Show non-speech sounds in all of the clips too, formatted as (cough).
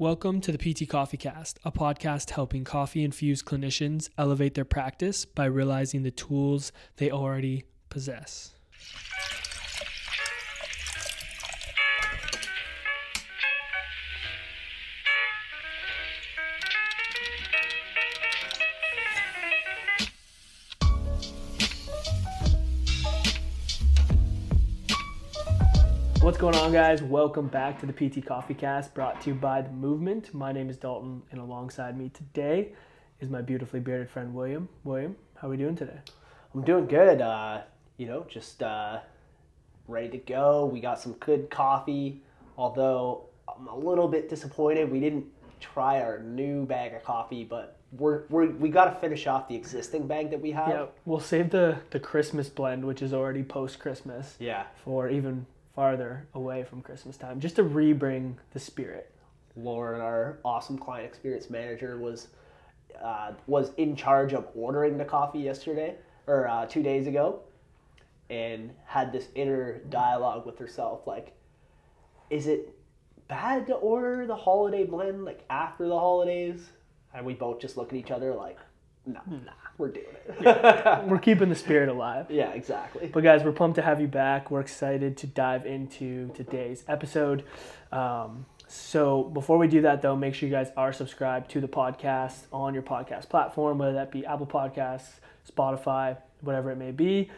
Welcome to the PT Coffee Cast, a podcast helping coffee infused clinicians elevate their practice by realizing the tools they already possess. Going on, guys? Welcome back to the PT Coffee Cast brought to you by The Movement. My name is Dalton, and alongside me today is my beautifully bearded friend William. William, how are we doing today? I'm doing good. Uh, you know, just uh, ready to go. We got some good coffee, although I'm a little bit disappointed. We didn't try our new bag of coffee, but we're, we're we got to finish off the existing bag that we have. Yeah, we'll save the, the Christmas blend, which is already post Christmas, Yeah. for even farther away from Christmas time, just to rebring the spirit. Lauren, our awesome client experience manager, was uh, was in charge of ordering the coffee yesterday or uh, two days ago, and had this inner dialogue with herself, like, is it bad to order the holiday blend like after the holidays? And we both just look at each other like, no, nah, we're doing it. (laughs) We're keeping the spirit alive. yeah, exactly. But guys, we're pumped to have you back. We're excited to dive into today's episode. Um, so before we do that, though, make sure you guys are subscribed to the podcast on your podcast platform, whether that be Apple Podcasts, Spotify, whatever it may be.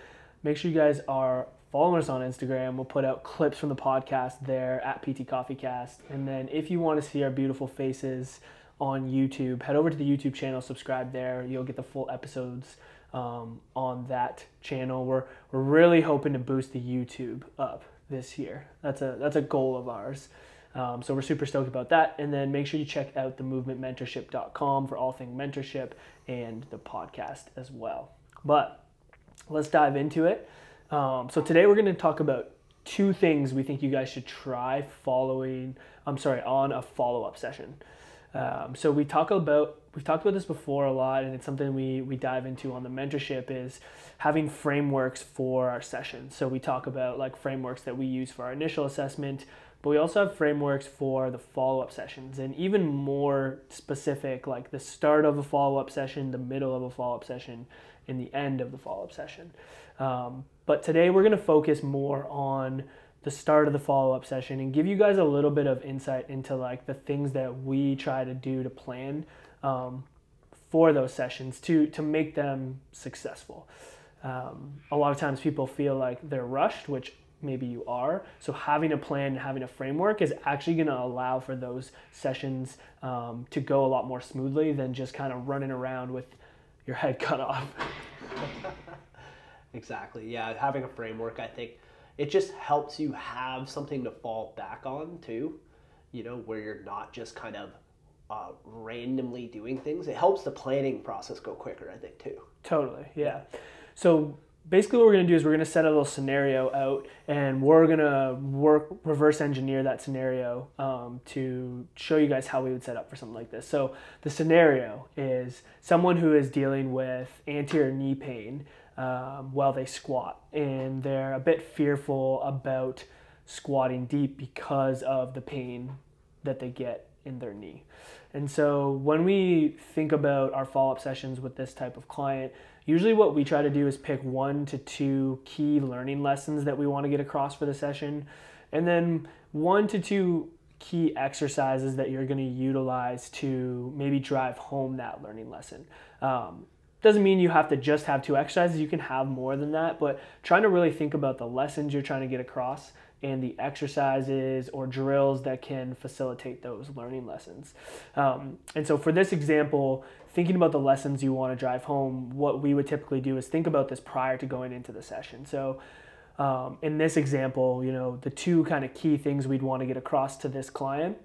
Make sure you guys are following us on Instagram. We'll put out clips from the podcast there at PT Coffee Cast. And then if you want to see our beautiful faces on YouTube, head over to the YouTube channel, subscribe there. You'll get the full episodes um, on that channel. We're we're really hoping to boost the YouTube up this year. That's a that's a goal of ours. Um, so we're super stoked about that. And then make sure you check out the movementmentorship.com for all thing mentorship and the podcast as well. But let's dive into it. Um, so today we're going to talk about two things we think you guys should try following. I'm sorry, on a follow up session. Um, so we talk about we've talked about this before a lot, and it's something we we dive into on the mentorship is having frameworks for our sessions. So we talk about like frameworks that we use for our initial assessment, but we also have frameworks for the follow up sessions, and even more specific, like the start of a follow up session, the middle of a follow up session, and the end of the follow up session. Um, but today we're going to focus more on the start of the follow-up session and give you guys a little bit of insight into like the things that we try to do to plan um, for those sessions to to make them successful. Um, a lot of times people feel like they're rushed which maybe you are. So having a plan and having a framework is actually going to allow for those sessions um, to go a lot more smoothly than just kind of running around with your head (laughs) cut off. (laughs) Exactly. Yeah, having a framework, I think it just helps you have something to fall back on too. You know, where you're not just kind of uh, randomly doing things. It helps the planning process go quicker, I think, too. Totally, yeah. So basically, what we're gonna do is we're gonna set a little scenario out, and we're gonna work reverse engineer that scenario um, to show you guys how we would set up for something like this. So the scenario is someone who is dealing with anterior knee pain um, while they squat, and they're a bit fearful about squatting deep because of the pain that they get in their knee. And so when we think about our follow up sessions with this type of client, usually what we try to do is pick one to two key learning lessons that we want to get across for the session, and then one to two key exercises that you're going to utilize to maybe drive home that learning lesson. Um, doesn't mean you have to just have two exercises, you can have more than that, but trying to really think about the lessons you're trying to get across and the exercises or drills that can facilitate those learning lessons. Um, and so, for this example, thinking about the lessons you want to drive home, what we would typically do is think about this prior to going into the session. So, um, in this example, you know, the two kind of key things we'd want to get across to this client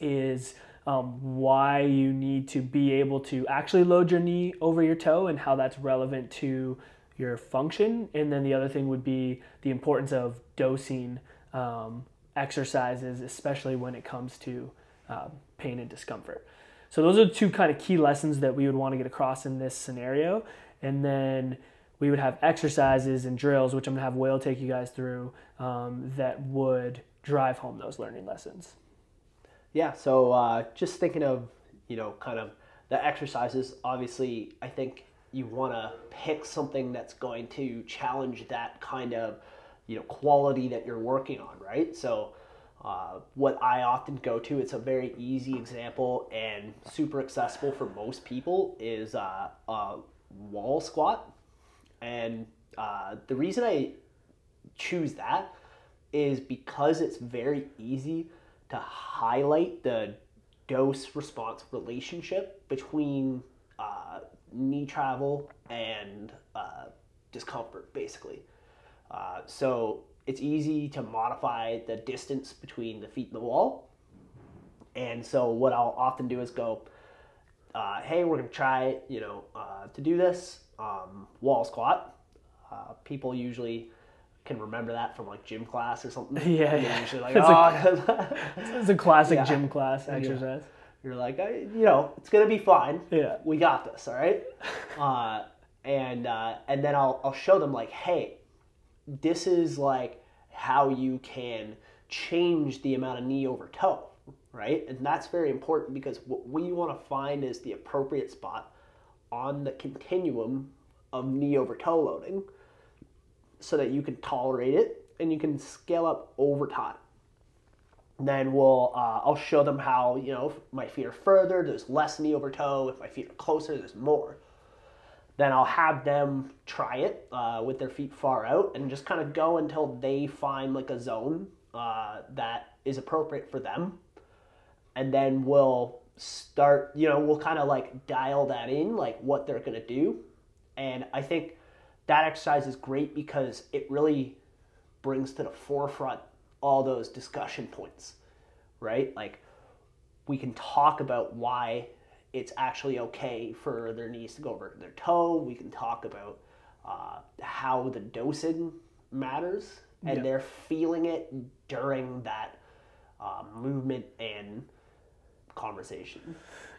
is um, why you need to be able to actually load your knee over your toe and how that's relevant to your function. And then the other thing would be the importance of dosing um, exercises, especially when it comes to um, pain and discomfort. So those are two kind of key lessons that we would want to get across in this scenario. And then we would have exercises and drills, which I'm gonna have Will take you guys through, um, that would drive home those learning lessons. Yeah, so uh, just thinking of, you know, kind of the exercises, obviously, I think you want to pick something that's going to challenge that kind of, you know, quality that you're working on, right? So, uh, what I often go to, it's a very easy example and super accessible for most people, is uh, a wall squat. And uh, the reason I choose that is because it's very easy to highlight the dose response relationship between uh, knee travel and uh, discomfort, basically. Uh, so it's easy to modify the distance between the feet and the wall. And so what I'll often do is go, uh, hey, we're gonna try, you know, uh, to do this um, wall squat. Uh, people usually can remember that from like gym class or something. (laughs) Yeah, yeah. Usually like, (laughs) It's oh, (laughs) It's a classic Yeah. gym class exercise. you're like, I, you know, it's gonna be fine. Yeah. we got this, all right? Uh, and uh, and then I'll I'll show them like, hey, this is like how you can change the amount of knee over toe, right? And that's very important because what we want to find is the appropriate spot on the continuum of knee over toe loading, so that you can tolerate it and you can scale up over time then we'll uh, I'll show them how you know if my feet are further, there's less knee over toe. If my feet are closer, there's more. Then I'll have them try it uh, with their feet far out and just kind of go until they find like a zone uh, that is appropriate for them, and then we'll start. You know, we'll kind of like dial that in, like what they're gonna do, and I think that exercise is great because it really brings to the forefront all those discussion points, right? Like we can talk about why it's actually okay for their knees to go over their toe. We can talk about uh, how the dosing matters, and Yeah. they're feeling it during that uh, movement and conversation.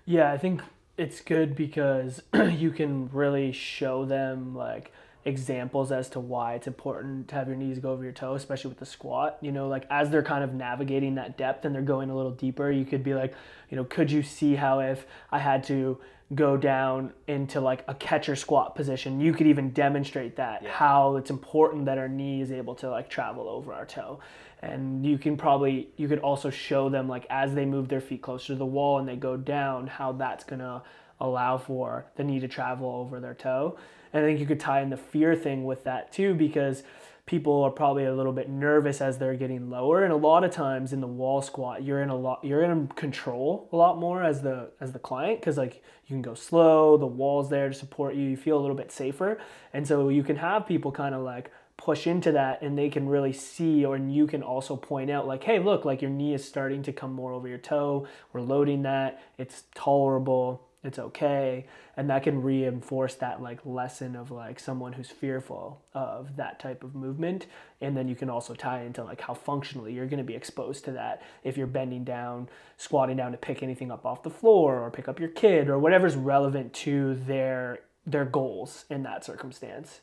Yeah, I think it's good because (clears throat) you can really show them like examples as to why it's important to have your knees go over your toe, especially with the squat. You know, like as they're kind of navigating that depth and they're going a little deeper, you could be like, you know, could you see how if I had to go down into like a catcher squat position, you could even demonstrate that how it's important that our knee is able to like travel over our toe. And you can probably you could also show them like as they move their feet closer to the wall and they go down, how that's gonna allow for the knee to travel over their toe. And I think you could tie in the fear thing with that too, because people are probably a little bit nervous as they're getting lower. And a lot of times in the wall squat, you're in a lot, you're in control a lot more as the as the client, because like you can go slow, the wall's there to support you, you feel a little bit safer, and so you can have people kind of like push into that and they can really see or and you can also point out like hey look like your knee is starting to come more over your toe. We're loading that. It's tolerable it's okay. And that can reinforce that like lesson of like someone who's fearful of that type of movement. And then you can also tie into like how functionally you're going to be exposed to that. If you're bending down squatting down to pick anything up off the floor or pick up your kid or whatever's relevant to their their goals in that circumstance.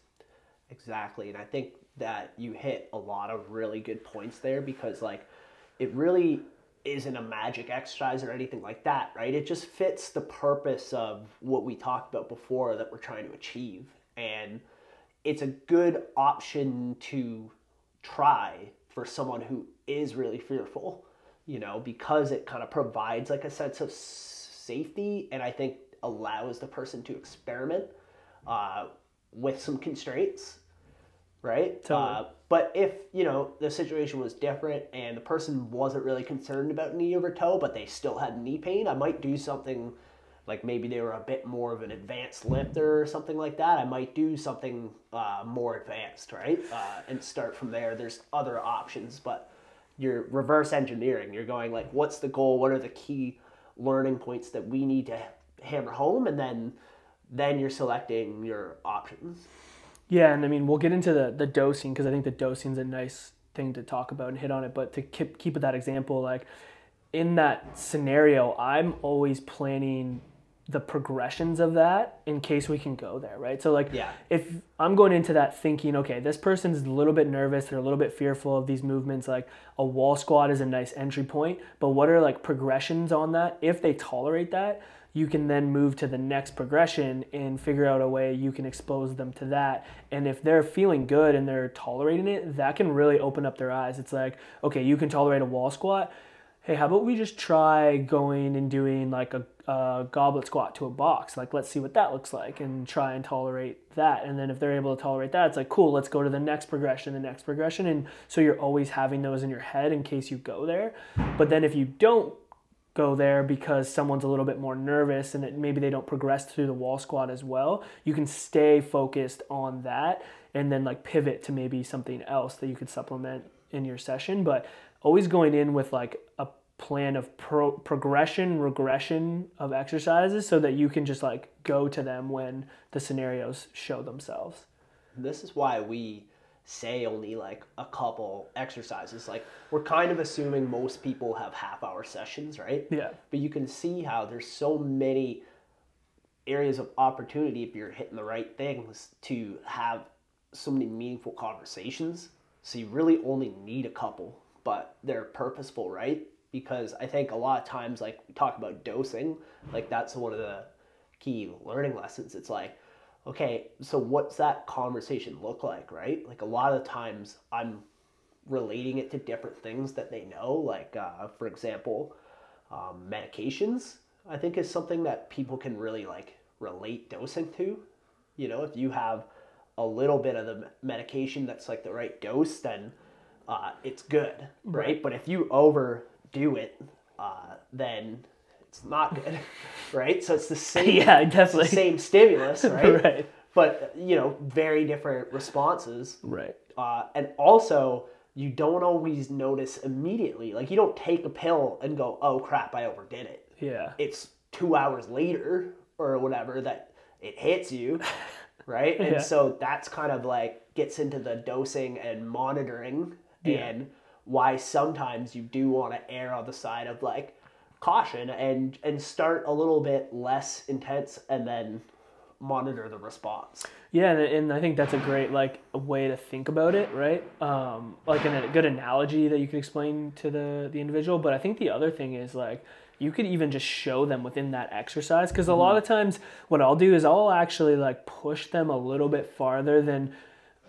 Exactly. And I think that you hit a lot of really good points there because, like, it really isn't a magic exercise or anything like that, right? It just fits the purpose of what we talked about before that we're trying to achieve. And it's a good option to try for someone who is really fearful, you know, because it kind of provides like a sense of safety and I think allows the person to experiment uh, with some constraints, right? Totally. Uh, but if you know the situation was different and the person wasn't really concerned about knee over toe, but they still had knee pain, I might do something like maybe they were a bit more of an advanced lifter or something like that. I might do something uh, more advanced, right? Uh, and start from there. There's other options, but you're reverse engineering. You're going like, what's the goal? What are the key learning points that we need to hammer home? And then then you're selecting your options. Yeah, and I mean we'll get into the the dosing because I think the dosing is a nice thing to talk about and hit on it. But to keep keep with that example, like in that scenario, I'm always planning the progressions of that in case we can go there, right? So like Yeah. if I'm going into that thinking, okay, this person's a little bit nervous, they're a little bit fearful of these movements, like a wall squat is a nice entry point, but what are like progressions on that? If they tolerate that, you can then move to the next progression and figure out a way you can expose them to that. And if they're feeling good and they're tolerating it, that can really open up their eyes. It's like, okay, you can tolerate a wall squat. Hey, how about we just try going and doing like a, a goblet squat to a box? Like, let's see what that looks like and try and tolerate that. And then if they're able to tolerate that, it's like, cool, let's go to the next progression, the next progression. And so you're always having those in your head in case you go there. But then if you don't go there because someone's a little bit more nervous and that maybe they don't progress through the wall squat as well, you can stay focused on that and then like pivot to maybe something else that you could supplement in your session. But always going in with like a plan of pro- progression, regression of exercises so that you can just like go to them when the scenarios show themselves. This is why we say only like a couple exercises. Like we're kind of assuming most people have half hour sessions, right? Yeah. But you can see how there's so many areas of opportunity if you're hitting the right things to have so many meaningful conversations. So you really only need a couple, but they're purposeful, right? Because I think a lot of times, like we talk about dosing, like that's one of the key learning lessons. It's like, okay, so what's that conversation look like, right? Like a lot of times I'm relating it to different things that they know. Like, uh, for example, um, medications, I think is something that people can really like relate dosing to. You know, if you have a little bit of the medication that's like the right dose, then uh, it's good, right? Right. But if you overdo it, uh, then it's not good, (laughs) right? So it's the same, (laughs) Yeah, definitely. same stimulus, (laughs) right? right. But you know, very different responses Right. uh, and also you don't always notice immediately like you don't take a pill and go oh crap i overdid it Yeah. it's two hours later or whatever that it hits you right and Yeah. so that's kind of like gets into the dosing and monitoring Yeah. and why sometimes you do want to err on the side of like caution and and start a little bit less intense and then monitor the response Yeah, and, and I think that's a great like a way to think about it, right? Um, like an, a good analogy that you could explain to the the individual. But I think the other thing is like you could even just show them within that exercise because a lot of times what I'll do is I'll actually like push them a little bit farther than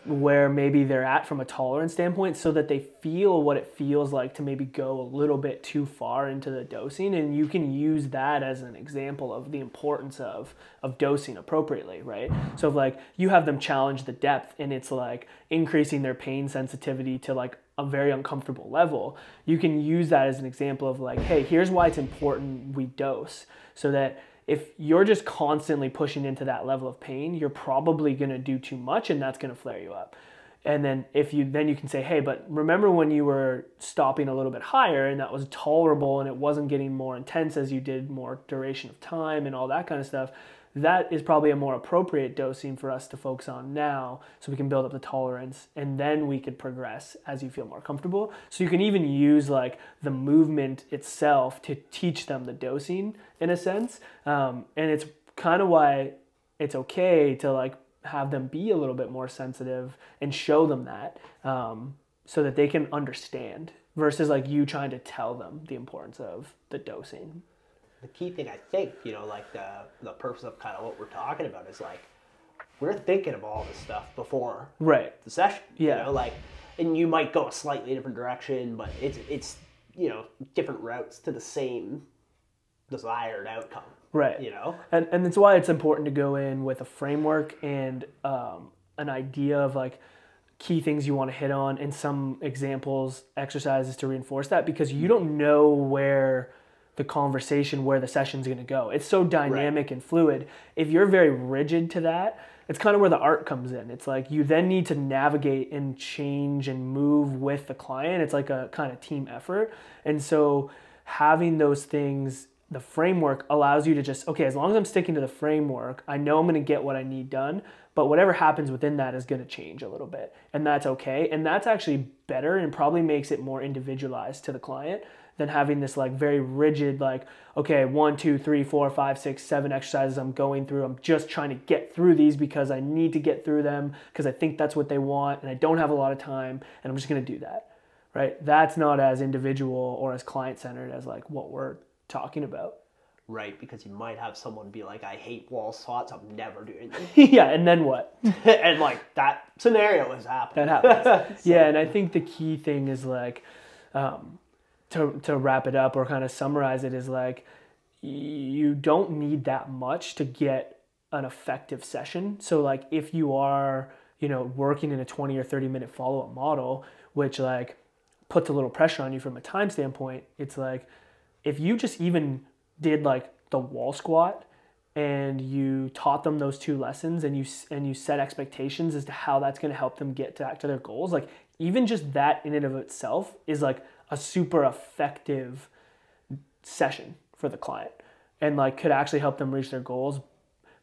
where maybe they're at from a tolerance standpoint so that they feel what it feels like to maybe go a little bit too far into the dosing. And you can use that as an example of the importance of of dosing appropriately right? So if like you have them challenge the depth and it's like increasing their pain sensitivity to like a very uncomfortable level you can use that as an example of like hey here's why it's important we dose so that if you're just constantly pushing into that level of pain, you're probably going to do too much and that's going to flare you up. And then if you then you can say, "Hey, but remember when you were stopping a little bit higher and that was tolerable and it wasn't getting more intense as you did more duration of time and all that kind of stuff." That is probably a more appropriate dosing for us to focus on now so we can build up the tolerance and then we could progress as you feel more comfortable. So you can even use like the movement itself to teach them the dosing in a sense. Um, and it's kind of why it's okay to like have them be a little bit more sensitive and show them that um, so that they can understand versus like you trying to tell them the importance of the dosing. the key thing I think, you know, like the the purpose of kind of what we're talking about is like we're thinking of all this stuff before Right. the session. Yeah. You know, like and you might go a slightly different direction, but it's it's you know, different routes to the same desired outcome. Right. You know? and and that's why it's important to go in with a framework and um, an idea of like key things you want to hit on and some examples exercises to reinforce that because you don't know where the conversation where the session's going to go. It's so dynamic and fluid. If you're very rigid to that it's kind of where the art comes in. It's like you then need to navigate and change and move with the client. It's like a kind of team effort. And so having those things the framework allows you to just okay as long as i'm sticking to the framework i know i'm going to get what i need done but whatever happens within that is going to change a little bit and that's okay and that's actually better and probably makes it more individualized to the client than having this like very rigid like okay one two three four five six seven exercises i'm going through. I'm just trying to get through these because i need to get through them because i think that's what they want and i don't have a lot of time and i'm just going to do that right? That's not as individual or as client centered as like what we're talking about. Right because you might have someone be like i hate wall squats i'm never doing them. (laughs) Yeah and then what? (laughs) And like that scenario has happened that happens. (laughs) Yeah and i think the key thing is like um, to, to wrap it up or kind of summarize it is like you don't need that much to get an effective session. So like if you are you know working in a 20 or 30 minute follow-up model which like puts a little pressure on you from a time standpoint it's like if you just even did like the wall squat and you taught them those two lessons and you and you set expectations as to how that's going to help them get back to their goals like even just that in and of itself is like a super effective session for the client and like could actually help them reach their goals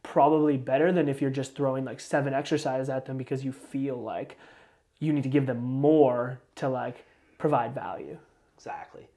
probably better than if you're just throwing like seven exercises at them because you feel like you need to give them more to like provide value. Exactly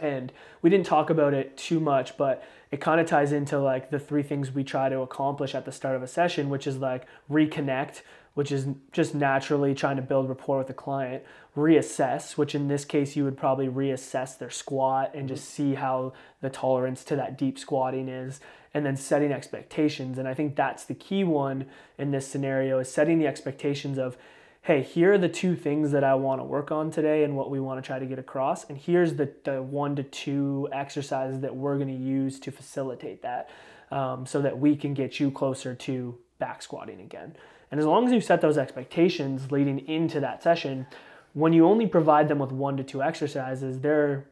and we didn't talk about it too much but it kind of ties into like the three things we try to accomplish at the start of a session which is like reconnect which is just naturally trying to build rapport with the client reassess which in this case you would probably reassess their squat and just mm-hmm. see how the tolerance to that deep squatting is and then setting expectations and i think that's the key one in this scenario is setting the expectations of hey, here are the two things that I want to work on today and what we want to try to get across. And here's the, the one to two exercises that we're going to use to facilitate that um, so that we can get you closer to back squatting again. And as long as you set those expectations leading into that session, when you only provide them with one to two exercises, they're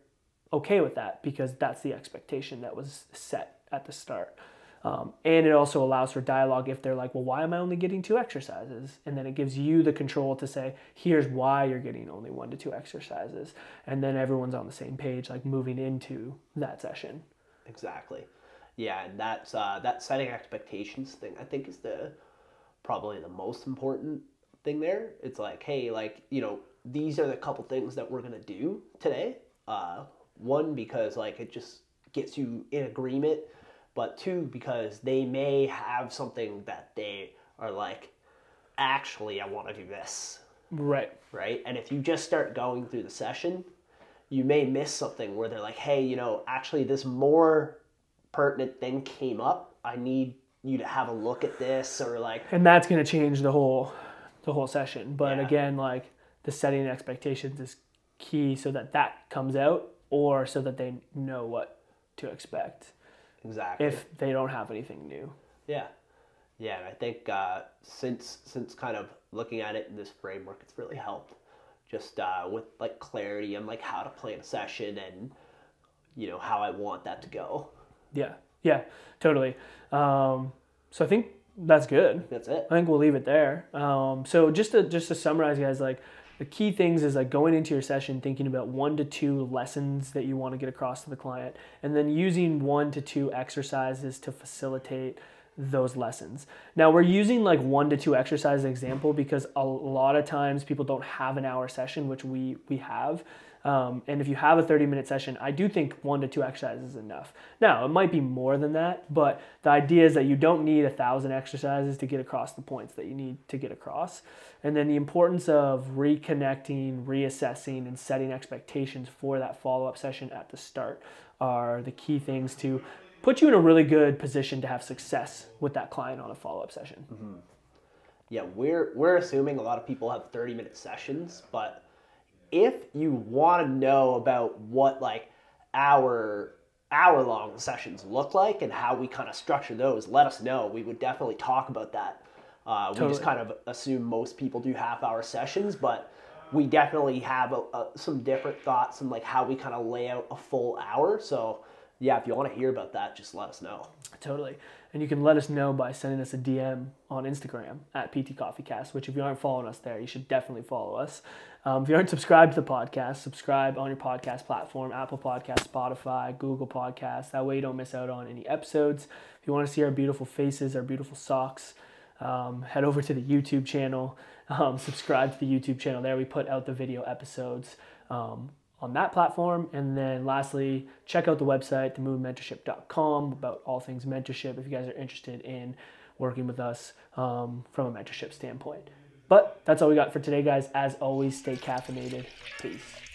okay with that because that's the expectation that was set at the start. Um, and it also allows for dialogue if they're like, well, why am I only getting two exercises? And then it gives you the control to say, here's why you're getting only one to two exercises. And then everyone's on the same page, like moving into that session. Exactly. Yeah, and that's uh, that setting expectations thing. I think is the probably the most important thing there. It's like, hey, like you know, these are the couple things that we're gonna do today. Uh, one because like it just gets you in agreement but two because they may have something that they are like actually i want to do this. Right. Right? And if you just start going through the session you may miss something where they're like hey you know actually this more pertinent thing came up. I need you to have a look at this or like and that's going to change the whole the whole session. But Yeah. again like the setting expectations is key so that that comes out or so that they know what to expect exactly if they don't have anything new Yeah, yeah, and I think uh, since since kind of looking at it in this framework, it's really helped just uh, with like clarity on like how to plan a session and you know how I want that to go. yeah yeah totally um, so i think that's good That's it. I think we'll leave it there. Um, so just to just to summarize, guys, like the key things is like going into your session thinking about one to two lessons that you want to get across to the client, and then using one to two exercises to facilitate those lessons. Now we're using like one to two exercise example because a lot of times people don't have an hour session, which we we have. Um, and if you have a 30 minute session, I do think one to two exercises is enough. Now, it might be more than that, but the idea is that you don't need a thousand exercises to get across the points that you need to get across. And then the importance of reconnecting, reassessing, and setting expectations for that follow up session at the start are the key things to put you in a really good position to have success with that client on a follow up session. Yeah, we're we're assuming a lot of people have 30 minute sessions, but if you want to know about what like our hour long sessions look like and how we kind of structure those, let us know. We would definitely talk about that. Uh, We just kind of assume most people do half hour sessions, but we definitely have a, a, some different thoughts and like how we kind of lay out a full hour. So yeah, if you want to hear about that, just let us know. Totally. And you can let us know by sending us a DM on Instagram at PT Coffee Cast, which if you aren't following us there, you should definitely follow us. Um, if you aren't subscribed to the podcast, subscribe on your podcast platform, Apple Podcast, Spotify, Google Podcasts. That way you don't miss out on any episodes. If you want to see our beautiful faces, our beautiful socks, um, head over to the YouTube channel. (laughs) Um, subscribe to the YouTube channel there. We put out the video episodes um, on that platform. And then lastly, check out the website, themovementmentorship.com, about all things mentorship if you guys are interested in working with us um, from a mentorship standpoint. But that's all we got for today, guys. As always, stay caffeinated. Peace.